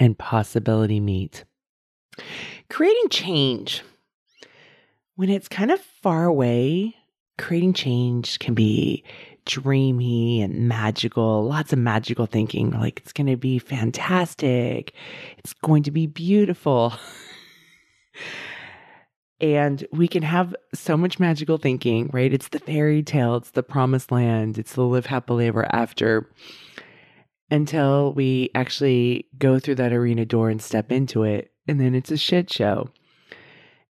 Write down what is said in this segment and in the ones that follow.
and possibility meet. Creating change. When it's kind of far away, creating change can be dreamy and magical, lots of magical thinking, like it's going to be fantastic, it's going to be beautiful. And we can have so much magical thinking, right? It's the fairy tale, it's the promised land, it's the live happily ever after until we actually go through that arena door and step into it. And then it's a shit show.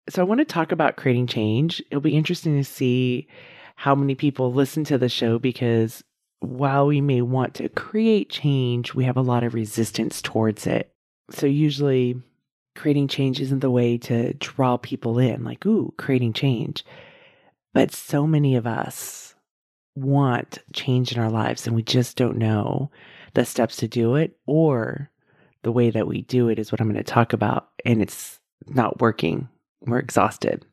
So I want to talk about creating change. It'll be interesting to see how many people listen to the show because while we may want to create change, we have a lot of resistance towards it. So usually creating change isn't the way to draw people in, like, ooh, creating change. But so many of us want change in our lives and we just don't know the steps to do it or the way that we do it is what I'm going to talk about. And it's not working. We're exhausted.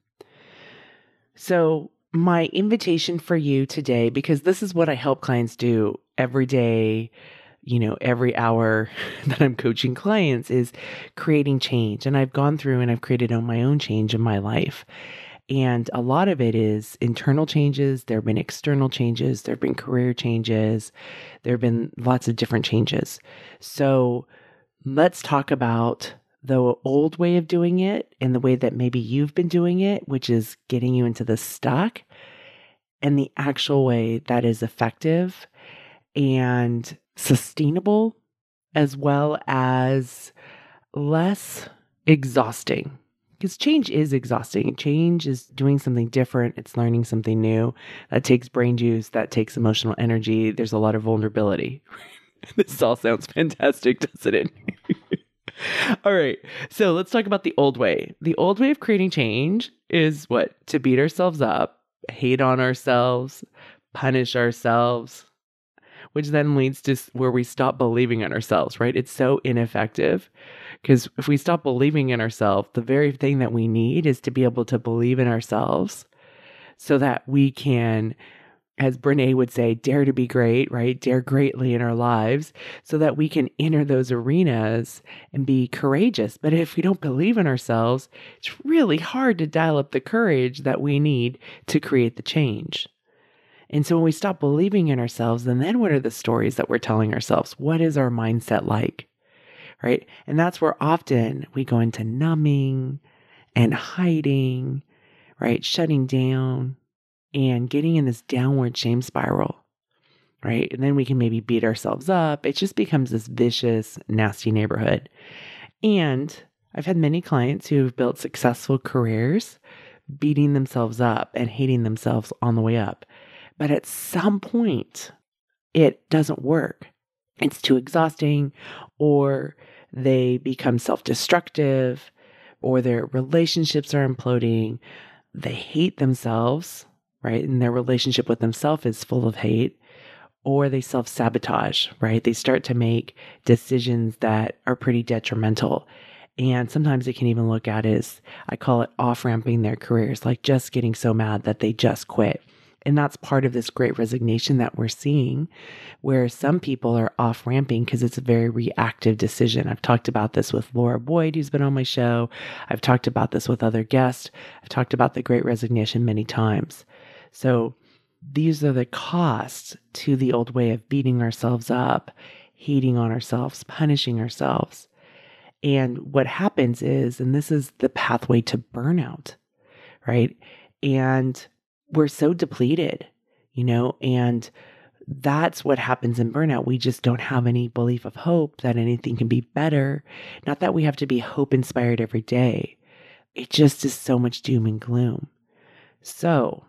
So, my invitation for you today, because this is what I help clients do every day, you know, every hour that I'm coaching clients is creating change. And I've gone through and I've created my own change in my life. And a lot of it is internal changes. There have been external changes. There have been career changes. There have been lots of different changes. So let's talk about the old way of doing it and the way that maybe you've been doing it, which is getting you into the stuck, and the actual way that is effective and sustainable, as well as less exhausting because change is exhausting. Change is doing something different, it's learning something new. That takes brain juice, that takes emotional energy. There's a lot of vulnerability. this all sounds fantastic, doesn't it? all right. So let's talk about the old way. The old way of creating change is what? To beat ourselves up, hate on ourselves, punish ourselves, which then leads to where we stop believing in ourselves, right? It's so ineffective. Because if we stop believing in ourselves, the very thing that we need is to be able to believe in ourselves so that we can, as Brene would say, dare to be great, right? Dare greatly in our lives so that we can enter those arenas and be courageous. But if we don't believe in ourselves, it's really hard to dial up the courage that we need to create the change. And so when we stop believing in ourselves, then then what are the stories that we're telling ourselves? What is our mindset like? right? And that's where often we go into numbing and hiding, right? Shutting down and getting in this downward shame spiral, right? And then we can maybe beat ourselves up. It just becomes this vicious, nasty neighborhood. And I've had many clients who have built successful careers beating themselves up and hating themselves on the way up. But at some point, it doesn't work. It's too exhausting, or they become self destructive, or their relationships are imploding. They hate themselves, right? And their relationship with themselves is full of hate. Or they self sabotage, right? They start to make decisions that are pretty detrimental. And sometimes they can even look at as I call it off ramping their careers, like just getting so mad that they just quit. And that's part of this great resignation that we're seeing, where some people are off ramping because it's a very reactive decision. I've talked about this with Laura Boyd, who's been on my show. I've talked about this with other guests. I've talked about the great resignation many times. So these are the costs to the old way of beating ourselves up, hating on ourselves, punishing ourselves. And what happens is, and this is the pathway to burnout, right? And we're so depleted, you know, and that's what happens in burnout. We just don't have any belief of hope that anything can be better. Not that we have to be hope inspired every day, it just is so much doom and gloom. So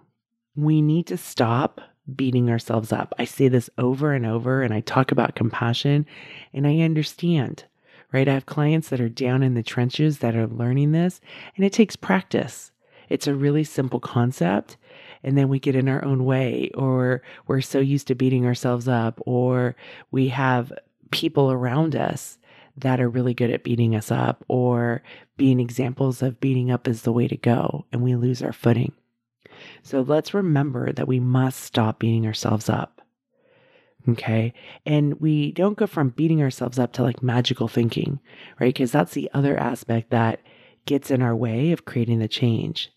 we need to stop beating ourselves up. I say this over and over, and I talk about compassion, and I understand, right? I have clients that are down in the trenches that are learning this, and it takes practice. It's a really simple concept. And then we get in our own way, or we're so used to beating ourselves up, or we have people around us that are really good at beating us up, or being examples of beating up is the way to go, and we lose our footing. So let's remember that we must stop beating ourselves up. Okay. And we don't go from beating ourselves up to like magical thinking, right? Because that's the other aspect that gets in our way of creating the change.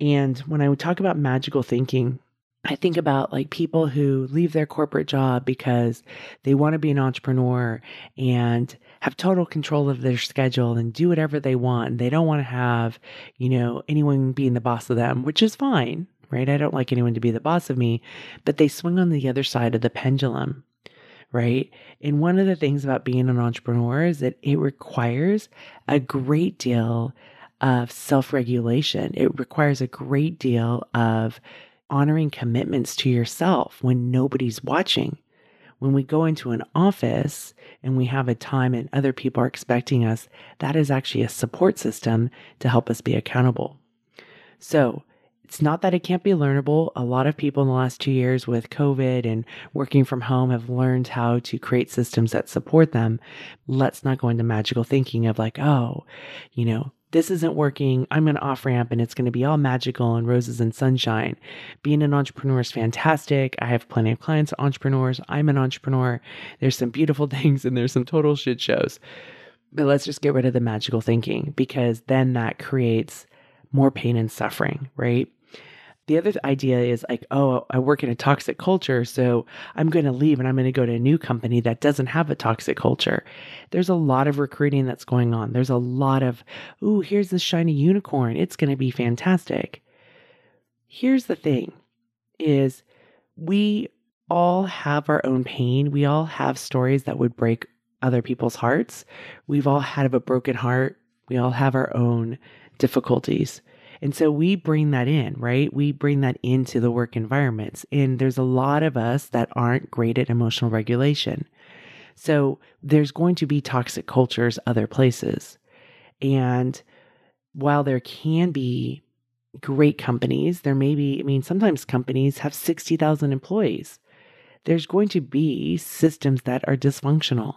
And when I talk about magical thinking, I think about like people who leave their corporate job because they want to be an entrepreneur and have total control of their schedule and do whatever they want. They don't want to have, you know, anyone being the boss of them, which is fine, right? I don't like anyone to be the boss of me, but they swing on the other side of the pendulum, right? And one of the things about being an entrepreneur is that it requires a great deal of self regulation, it requires a great deal of honoring commitments to yourself when nobody's watching. When we go into an office and we have a time and other people are expecting us, that is actually a support system to help us be accountable. So, it's not that it can't be learnable. A lot of people in the last two years with COVID and working from home have learned how to create systems that support them. Let's not go into magical thinking of like, oh, you know, this isn't working. I'm going to off ramp and it's going to be all magical and roses and sunshine. Being an entrepreneur is fantastic. I have plenty of clients, entrepreneurs. I'm an entrepreneur. There's some beautiful things and there's some total shit shows. But let's just get rid of the magical thinking because then that creates more pain and suffering, right? The other idea is like, oh, I work in a toxic culture, so I'm going to leave and I'm going to go to a new company that doesn't have a toxic culture. There's a lot of recruiting that's going on. There's a lot of, ooh, here's this shiny unicorn. It's going to be fantastic. Here's the thing is we all have our own pain. We all have stories that would break other people's hearts. We've all had a broken heart. We all have our own difficulties. And so we bring that in, right? We bring that into the work environments. And there's a lot of us that aren't great at emotional regulation. So there's going to be toxic cultures other places. And while there can be great companies, there may be, I mean, sometimes companies have 60,000 employees. There's going to be systems that are dysfunctional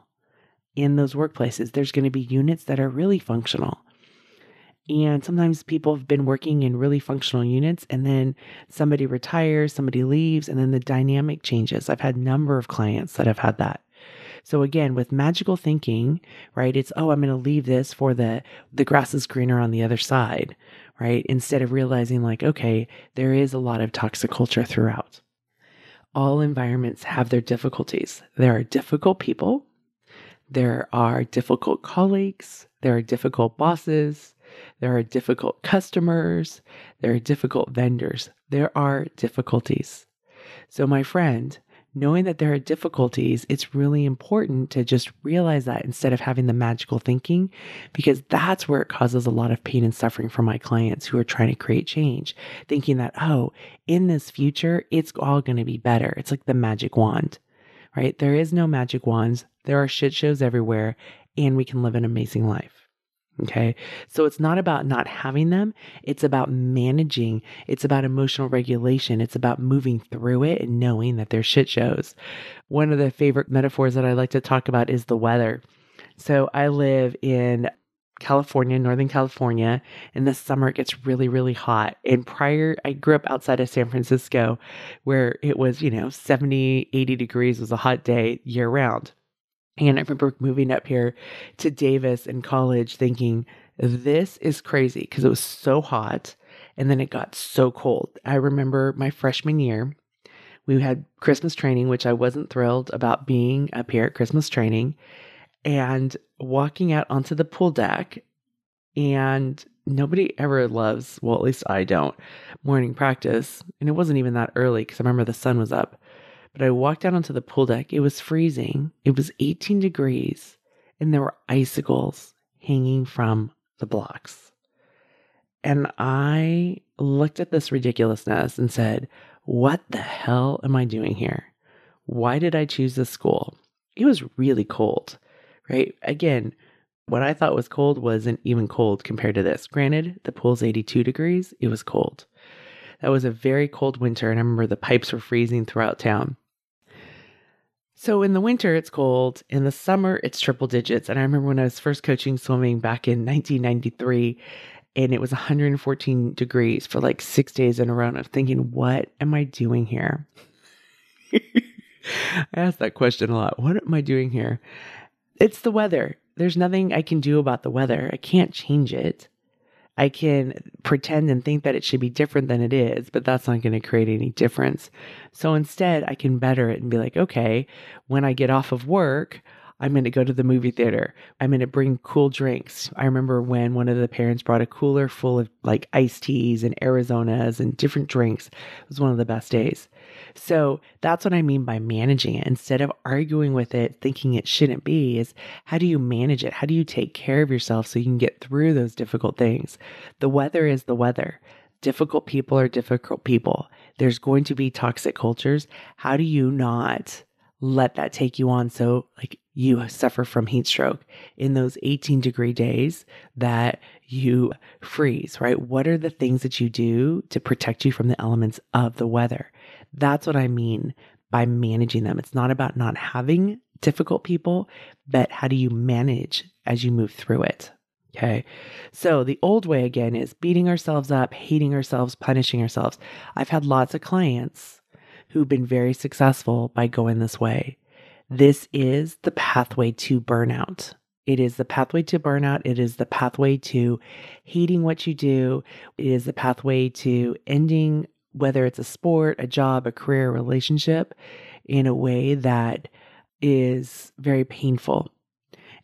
in those workplaces. There's going to be units that are really functional. And sometimes people have been working in really functional units and then somebody retires, somebody leaves, and then the dynamic changes. I've had a number of clients that have had that. So again, with magical thinking, right? It's, oh, I'm going to leave this for the, the grass is greener on the other side, right? Instead of realizing like, okay, there is a lot of toxic culture throughout. All environments have their difficulties. There are difficult people. There are difficult colleagues. There are difficult bosses. There are difficult customers. There are difficult vendors. There are difficulties. So, my friend, knowing that there are difficulties, it's really important to just realize that instead of having the magical thinking, because that's where it causes a lot of pain and suffering for my clients who are trying to create change, thinking that, oh, in this future, it's all going to be better. It's like the magic wand, right? There is no magic wands. There are shit shows everywhere, and we can live an amazing life. Okay. So it's not about not having them. It's about managing. It's about emotional regulation. It's about moving through it and knowing that there's shit shows. One of the favorite metaphors that I like to talk about is the weather. So I live in California, Northern California. In the summer, it gets really, really hot. And prior, I grew up outside of San Francisco where it was, you know, 70, 80 degrees was a hot day year round. And I remember moving up here to Davis in college thinking, this is crazy because it was so hot and then it got so cold. I remember my freshman year, we had Christmas training, which I wasn't thrilled about being up here at Christmas training and walking out onto the pool deck. And nobody ever loves, well, at least I don't, morning practice. And it wasn't even that early because I remember the sun was up. But I walked out onto the pool deck. It was freezing. It was 18 degrees, and there were icicles hanging from the blocks. And I looked at this ridiculousness and said, What the hell am I doing here? Why did I choose this school? It was really cold, right? Again, What I thought was cold wasn't even cold compared to this. Granted, the pool's 82 degrees, it was cold. That was a very cold winter, and I remember the pipes were freezing throughout town. So in the winter, it's cold. In the summer, it's triple digits. And I remember when I was first coaching swimming back in 1993, and it was 114 degrees for like six days in a row. And I'm thinking, what am I doing here? I ask that question a lot. What am I doing here? It's the weather. There's nothing I can do about the weather. I can't change it. I can pretend and think that it should be different than it is, but that's not going to create any difference. So instead, I can better it and be like, okay, when I get off of work, I'm going to go to the movie theater. I'm going to bring cool drinks. I remember when one of the parents brought a cooler full of like iced teas and Arizonas and different drinks. It was one of the best days. So that's what I mean by managing it. Instead of arguing with it, thinking it shouldn't be, is how do you manage it? How do you take care of yourself so you can get through those difficult things? The weather is the weather. Difficult people are difficult people. There's going to be toxic cultures. How do you not let that take you on so like you suffer from heat stroke in those 18 degree days that you freeze, right? What are the things that you do to protect you from the elements of the weather? That's what I mean by managing them. It's not about not having difficult people, but how do you manage as you move through it? Okay. So the old way again is beating ourselves up, hating ourselves, punishing ourselves. I've had lots of clients who've been very successful by going this way. This is the pathway to burnout. It is the pathway to burnout. It is the pathway to hating what you do. It is the pathway to ending whether it's a sport, a job, a career, a relationship, in a way that is very painful.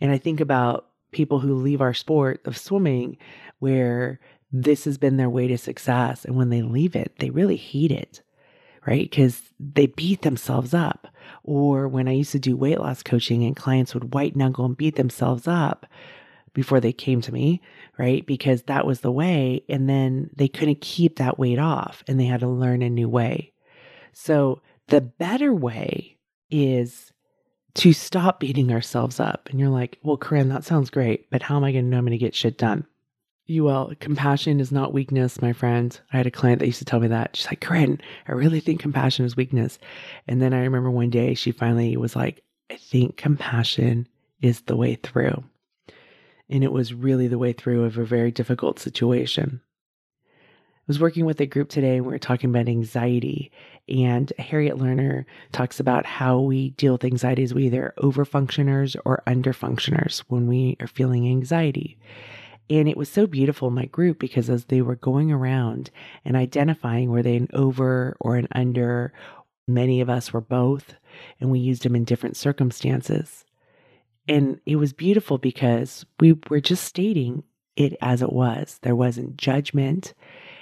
And I think about people who leave our sport of swimming where this has been their way to success. And when they leave it, they really hate it, right? Because they beat themselves up. Or when I used to do weight loss coaching and clients would white knuckle and beat themselves up before they came to me, right? Because that was the way. And then they couldn't keep that weight off and they had to learn a new way. So the better way is to stop beating ourselves up. And you're like, well, Koren, that sounds great, but how am I going to know I'm going to get shit done? You well, compassion is not weakness, my friend. I had a client that used to tell me that. She's like, Koren, I really think compassion is weakness. And then I remember one day she finally was like, I think compassion is the way through and it was really the way through of a very difficult situation. I was working with a group today and we were talking about anxiety. And Harriet Lerner talks about how we deal with anxiety as we either overfunctioners or underfunctioners when we are feeling anxiety. And it was so beautiful my group because as they were going around and identifying were they an over or an under, many of us were both, and we used them in different circumstances. And it was beautiful because we were just stating it as it was. There wasn't judgment.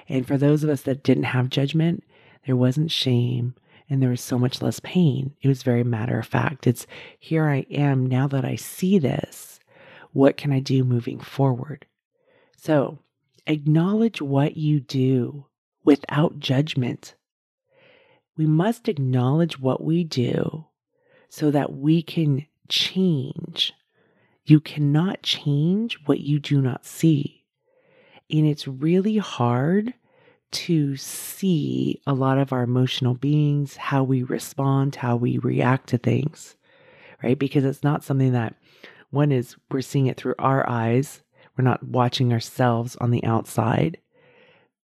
And for those of us that didn't have judgment, there wasn't shame and there was so much less pain. It was very matter of fact. It's here I am now that I see this. What can I do moving forward? So acknowledge what you do without judgment. We must acknowledge what we do so that we can change. You cannot change what you do not see. And it's really hard to see a lot of our emotional beings, how we respond, how we react to things, right? Because it's not something that one is we're seeing it through our eyes. We're not watching ourselves on the outside.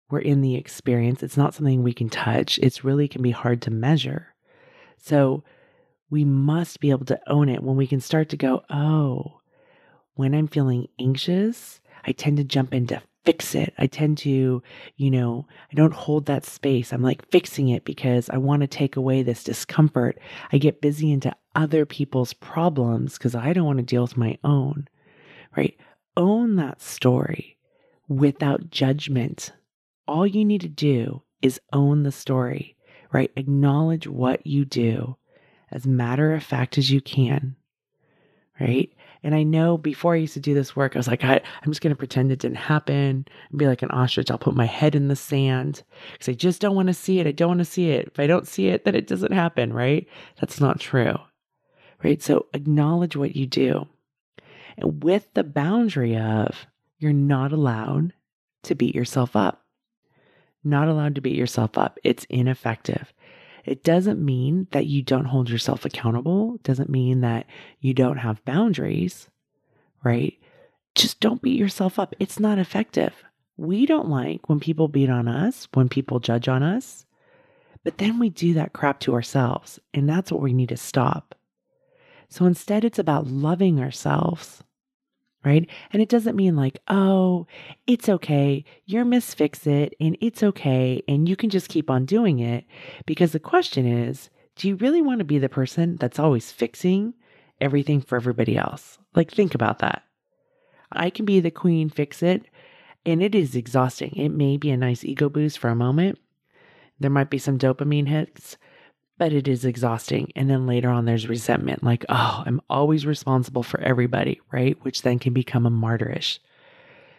We're in the experience. It's not something we can touch. It's really can be hard to measure. So we must be able to own it when we can start to go, oh, when I'm feeling anxious, I tend to jump into fix it. I tend to, you know, I don't hold that space. I'm like fixing it because I want to take away this discomfort. I get busy into other people's problems because I don't want to deal with my own, right? Own that story without judgment. All you need to do is own the story, right? Acknowledge what you do as matter of fact as you can. Right. And I know before I used to do this work, I was like, I, am just going to pretend it didn't happen and be like an ostrich. I'll put my head in the sand because I just don't want to see it. I don't want to see it. If I don't see it, then it doesn't happen. Right. That's not true. Right. So acknowledge what you do. With the boundary of you're not allowed to beat yourself up. Not allowed to beat yourself up. It's ineffective. It doesn't mean that you don't hold yourself accountable. It doesn't mean that you don't have boundaries, right? Just don't beat yourself up. It's not effective. We don't like when people beat on us, when people judge on us, but then we do that crap to ourselves. And that's what we need to stop. So instead, it's about loving ourselves, right? And it doesn't mean like, oh, it's okay. You're Miss Fix It and it's okay. And you can just keep on doing it. Because the question is, do you really want to be the person that's always fixing everything for everybody else? Like, think about that. I can be the queen fix it, and it is exhausting. It may be a nice ego boost for a moment. There might be some dopamine hits, but it is exhausting. And then later on, there's resentment like, oh, I'm always responsible for everybody, right? Which then can become a martyrish.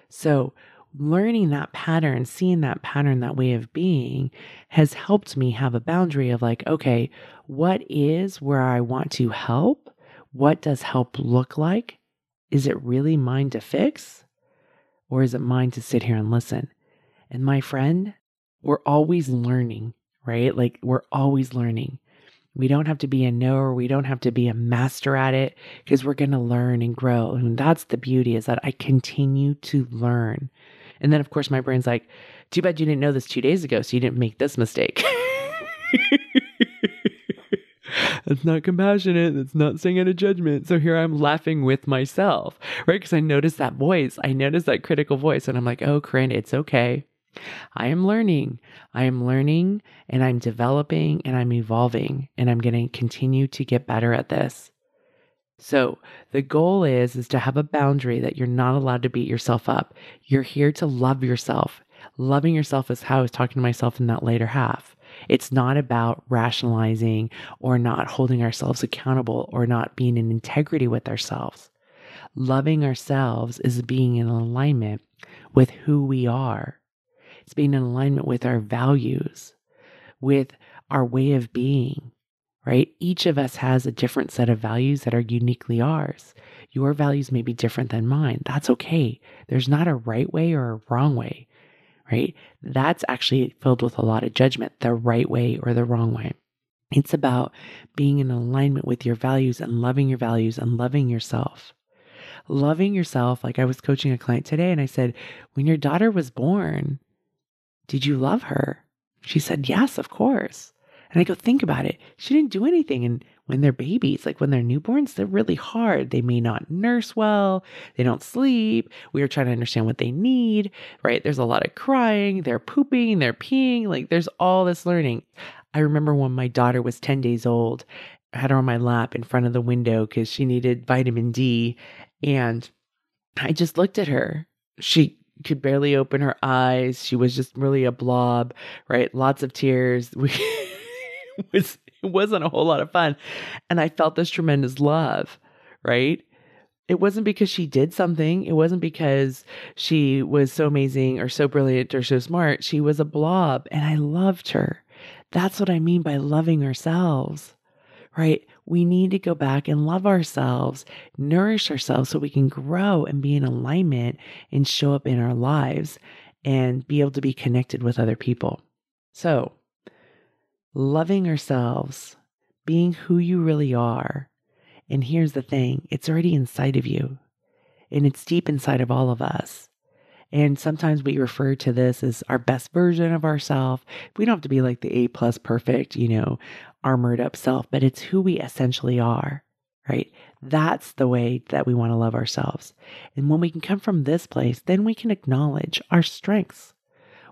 So, learning that pattern, seeing that pattern, that way of being has helped me have a boundary of like, okay, what is where I want to help? What does help look like? Is it really mine to fix? Or is it mine to sit here and listen? And my friend, we're always learning right? Like we're always learning. We don't have to be a knower. We don't have to be a master at it because we're going to learn and grow. And that's the beauty is that I continue to learn. And then, of course, my brain's like, too bad you didn't know this two days ago, so you didn't make this mistake. That's not compassionate. That's not saying out of judgment. So here I'm laughing with myself, right? Because I notice that voice. I notice that critical voice. And I'm like, oh, Koren, it's okay. I am learning. I am learning and I'm developing and I'm evolving and I'm going to continue to get better at this. So, the goal is is to have a boundary that you're not allowed to beat yourself up. You're here to love yourself. Loving yourself is how I was talking to myself in that later half. It's not about rationalizing or not holding ourselves accountable or not being in integrity with ourselves. Loving ourselves is being in alignment with who we are it's being in alignment with our values, with our way of being, right? Each of us has a different set of values that are uniquely ours. Your values may be different than mine. That's okay. There's not a right way or a wrong way, right? That's actually filled with a lot of judgment, the right way or the wrong way. It's about being in alignment with your values and loving your values and loving yourself. Loving yourself, like I was coaching a client today and I said, when your daughter was born, did you love her? She said, Yes, of course. And I go, Think about it. She didn't do anything. And when they're babies, like when they're newborns, they're really hard. They may not nurse well. They don't sleep. We are trying to understand what they need, right? There's a lot of crying. They're pooping. They're peeing. Like there's all this learning. I remember when my daughter was 10 days old, I had her on my lap in front of the window because she needed vitamin D. And I just looked at her. She could barely open her eyes. She was just really a blob, right? Lots of tears. We was it wasn't a whole lot of fun. And I felt this tremendous love, right? It wasn't because she did something. It wasn't because she was so amazing or so brilliant or so smart. She was a blob and I loved her. That's what I mean by loving ourselves, right? We need to go back and love ourselves, nourish ourselves so we can grow and be in alignment and show up in our lives and be able to be connected with other people. So, loving ourselves, being who you really are. And here's the thing it's already inside of you, and it's deep inside of all of us. And sometimes we refer to this as our best version of ourselves. We don't have to be like the A plus perfect, you know, armored up self, but it's who we essentially are, right? That's the way that we want to love ourselves. And when we can come from this place, then we can acknowledge our strengths.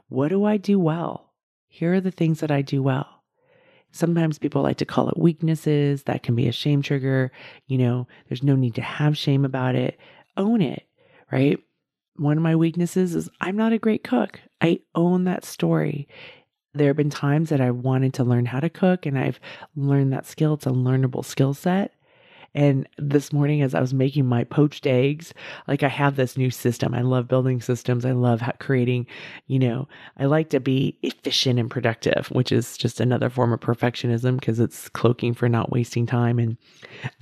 What do I do well? Here are the things that I do well. Sometimes people like to call it weaknesses. That can be a shame trigger. You know, there's no need to have shame about it. Own it, right? one of my weaknesses is I'm not a great cook. I own that story. There have been times that I wanted to learn how to cook and I've learned that skill. It's a learnable skill set. And this morning, as I was making my poached eggs, like I have this new system. I love building systems. I love creating, you know, I like to be efficient and productive, which is just another form of perfectionism because it's cloaking for not wasting time. And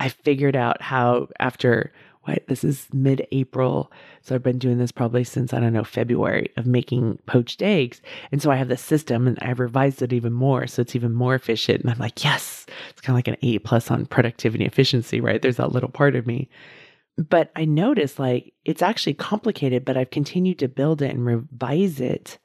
I figured out how, after what this is mid April. So I've been doing this probably since, I don't know, February of making poached eggs. And so I have this system and I've revised it even more. So it's even more efficient. And I'm like, yes, it's kind of like an A plus on productivity efficiency, right? There's that little part of me. But I noticed like it's actually complicated, but I've continued to build it and revise it.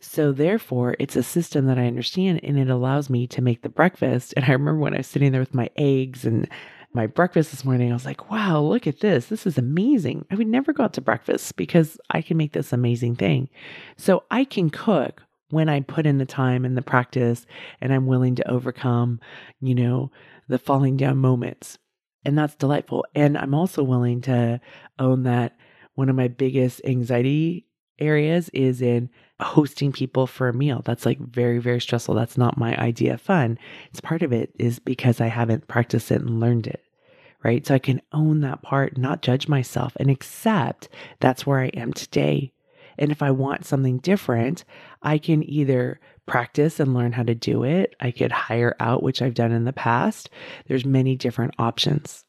So therefore, it's a system that I understand and it allows me to make the breakfast. And I remember when I was sitting there with my eggs and my breakfast this morning, I was like, wow, look at this. This is amazing. I would never go out to breakfast because I can make this amazing thing. So I can cook when I put in the time and the practice and I'm willing to overcome, you know, the falling down moments. And that's delightful. And I'm also willing to own that one of my biggest anxiety areas is in hosting people for a meal. That's like very, very stressful. That's not my idea of fun. It's part of it is because I haven't practiced it and learned it right? So I can own that part, not judge myself, and accept that's where I am today. And if I want something different, I can either practice and learn how to do it. I could hire out, which I've done in the past. There's many different options.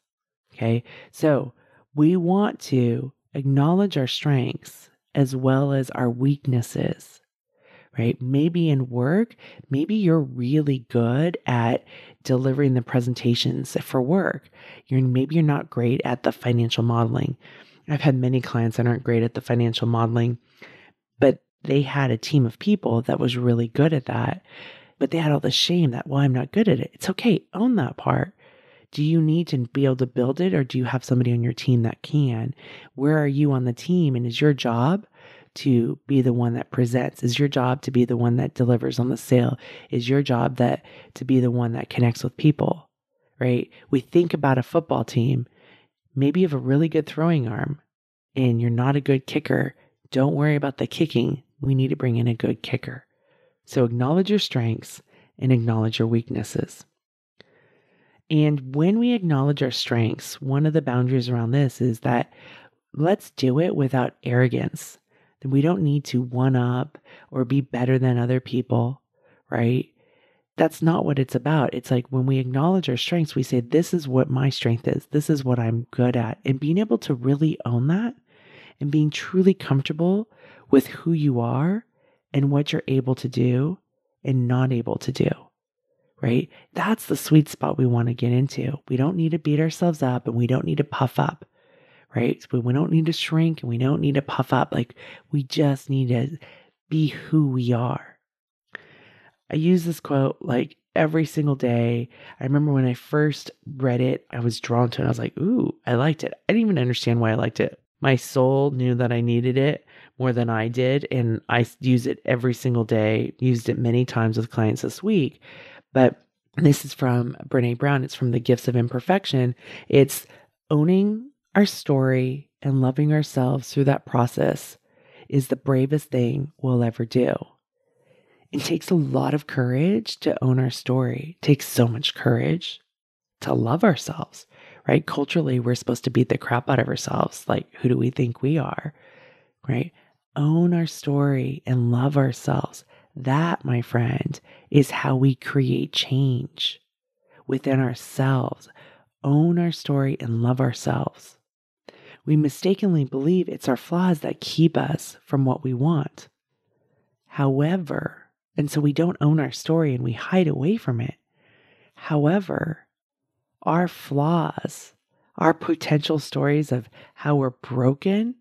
Okay. So we want to acknowledge our strengths as well as our weaknesses right? Maybe in work, maybe you're really good at delivering the presentations for work. You're maybe you're not great at the financial modeling. I've had many clients that aren't great at the financial modeling, but they had a team of people that was really good at that. But they had all the shame that, well, I'm not good at it. It's okay. Own that part. Do you need to be able to build it or do you have somebody on your team that can? Where are you on the team? And is your job to be the one that presents? Is your job to be the one that delivers on the sale? Is your job that to be the one that connects with people? Right? We think about a football team. Maybe you have a really good throwing arm and you're not a good kicker. Don't worry about the kicking. We need to bring in a good kicker. So acknowledge your strengths and acknowledge your weaknesses. And when we acknowledge our strengths, one of the boundaries around this is that let's do it without arrogance then we don't need to one up or be better than other people, right? That's not what it's about. It's like when we acknowledge our strengths, we say, This is what my strength is. This is what I'm good at. And being able to really own that and being truly comfortable with who you are and what you're able to do and not able to do, right? That's the sweet spot we want to get into. We don't need to beat ourselves up and we don't need to puff up right? We don't need to shrink and we don't need to puff up. Like we just need to be who we are. I use this quote like every single day. I remember when I first read it, I was drawn to it. I was like, ooh, I liked it. I didn't even understand why I liked it. My soul knew that I needed it more than I did. And I use it every single day, used it many times with clients this week. But this is from Brene Brown. It's from The Gifts of Imperfection. It's owning our story and loving ourselves through that process is the bravest thing we'll ever do. It takes a lot of courage to own our story. It takes so much courage to love ourselves, right? Culturally, we're supposed to beat the crap out of ourselves. Like, who do we think we are, right? Own our story and love ourselves. That, my friend, is how we create change within ourselves. Own our story and love ourselves we mistakenly believe it's our flaws that keep us from what we want. However, and so we don't own our story and we hide away from it. However, our flaws, our potential stories of how we're broken,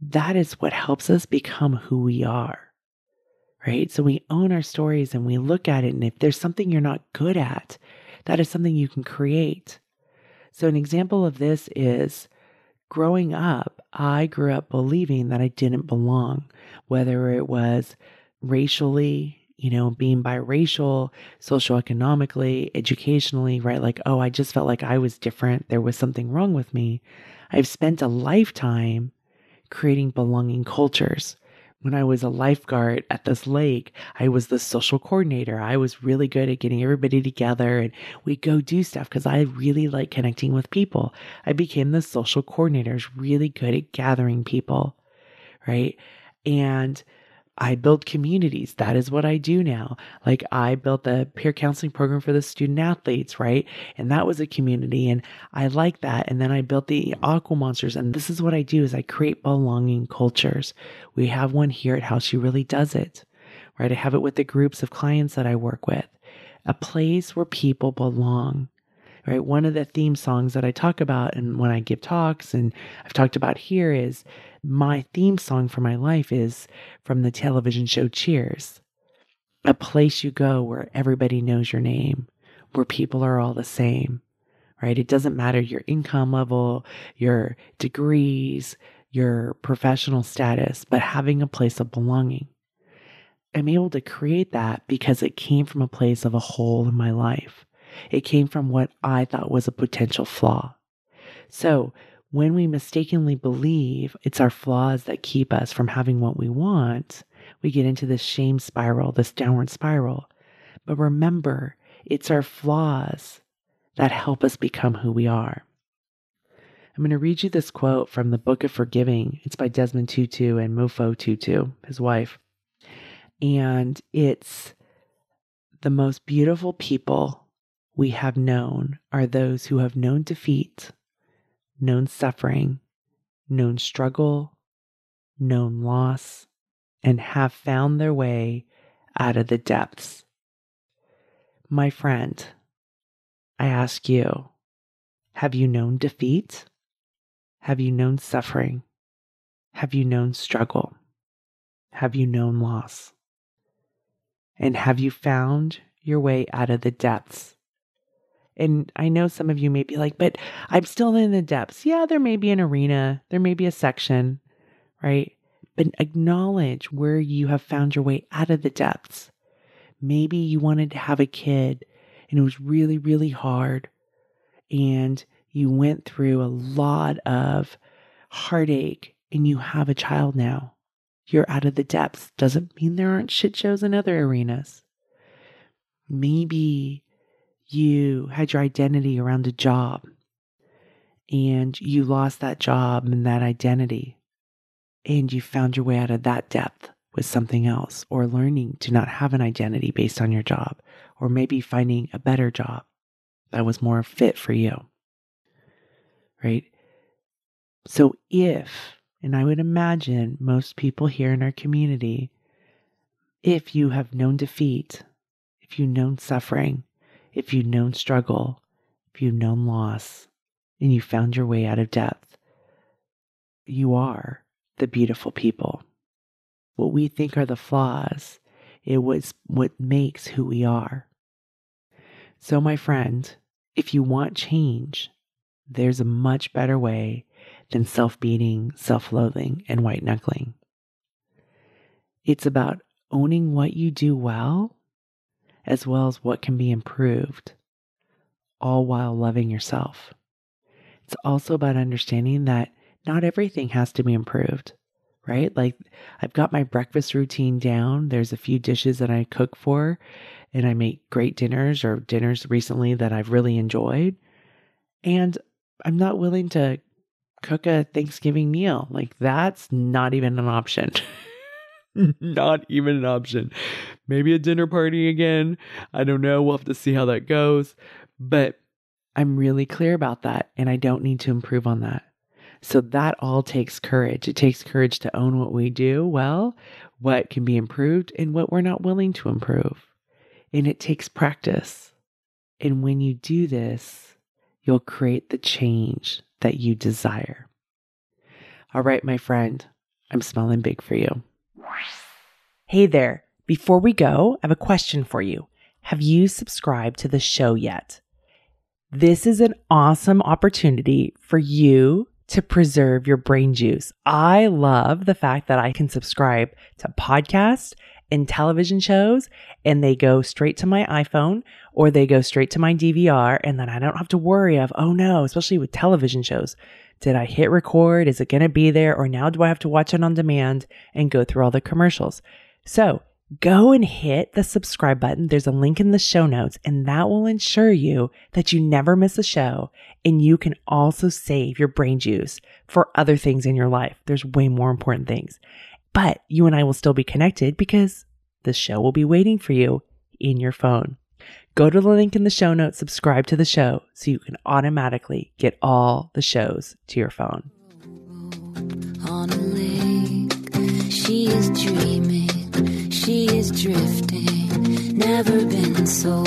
that is what helps us become who we are. Right? So we own our stories and we look at it. And if there's something you're not good at, that is something you can create. So, an example of this is growing up, I grew up believing that I didn't belong, whether it was racially, you know, being biracial, socioeconomically, educationally, right? Like, oh, I just felt like I was different. There was something wrong with me. I've spent a lifetime creating belonging cultures when I was a lifeguard at this lake, I was the social coordinator. I was really good at getting everybody together and we go do stuff because I really like connecting with people. I became the social coordinator, I was really good at gathering people, right? And I build communities. That is what I do now. Like I built the peer counseling program for the student athletes, right? And that was a community and I like that. And then I built the aqua monsters and this is what I do is I create belonging cultures. We have one here at How She Really Does It, right? I have it with the groups of clients that I work with. A place where people belong right? One of the theme songs that I talk about and when I give talks and I've talked about here is my theme song for my life is from the television show Cheers. A place you go where everybody knows your name, where people are all the same, right? It doesn't matter your income level, your degrees, your professional status, but having a place of belonging. I'm able to create that because it came from a place of a hole in my life. It came from what I thought was a potential flaw. So when we mistakenly believe it's our flaws that keep us from having what we want, we get into this shame spiral, this downward spiral. But remember, it's our flaws that help us become who we are. I'm going to read you this quote from the Book of Forgiving. It's by Desmond Tutu and Mpho Tutu, his wife. And it's the most beautiful people we have known are those who have known defeat, known suffering, known struggle, known loss, and have found their way out of the depths. My friend, I ask you, have you known defeat? Have you known suffering? Have you known struggle? Have you known loss? And have you found your way out of the depths and I know some of you may be like, but I'm still in the depths. Yeah, there may be an arena, there may be a section, right? But acknowledge where you have found your way out of the depths. Maybe you wanted to have a kid and it was really, really hard. And you went through a lot of heartache and you have a child now. You're out of the depths. Doesn't mean there aren't shit shows in other arenas. Maybe you had your identity around a job and you lost that job and that identity and you found your way out of that depth with something else or learning to not have an identity based on your job or maybe finding a better job that was more fit for you. Right? So if, and I would imagine most people here in our community, if you have known defeat, if you've known suffering, if you've known struggle, if you've known loss, and you found your way out of death, you are the beautiful people. What we think are the flaws, it was what makes who we are. So, my friend, if you want change, there's a much better way than self beating, self loathing, and white knuckling. It's about owning what you do well as well as what can be improved, all while loving yourself. It's also about understanding that not everything has to be improved, right? Like I've got my breakfast routine down. There's a few dishes that I cook for, and I make great dinners or dinners recently that I've really enjoyed. And I'm not willing to cook a Thanksgiving meal. Like that's not even an option. Not even an option. Maybe a dinner party again. I don't know. We'll have to see how that goes. But I'm really clear about that and I don't need to improve on that. So that all takes courage. It takes courage to own what we do well, what can be improved, and what we're not willing to improve. And it takes practice. And when you do this, you'll create the change that you desire. All right, my friend, I'm smelling big for you. Hey there. Before we go, I have a question for you. Have you subscribed to the show yet? This is an awesome opportunity for you to preserve your brain juice. I love the fact that I can subscribe to podcasts and television shows and they go straight to my iPhone or they go straight to my DVR and then I don't have to worry of, oh no, especially with television shows. Did I hit record? Is it going to be there? Or now do I have to watch it on demand and go through all the commercials? So go and hit the subscribe button. There's a link in the show notes and that will ensure you that you never miss a show. And you can also save your brain juice for other things in your life. There's way more important things. But you and I will still be connected because the show will be waiting for you in your phone. Go to the link in the show notes, subscribe to the show so you can automatically get all the shows to your phone. on a lake. She is dreaming, she is drifting, never been so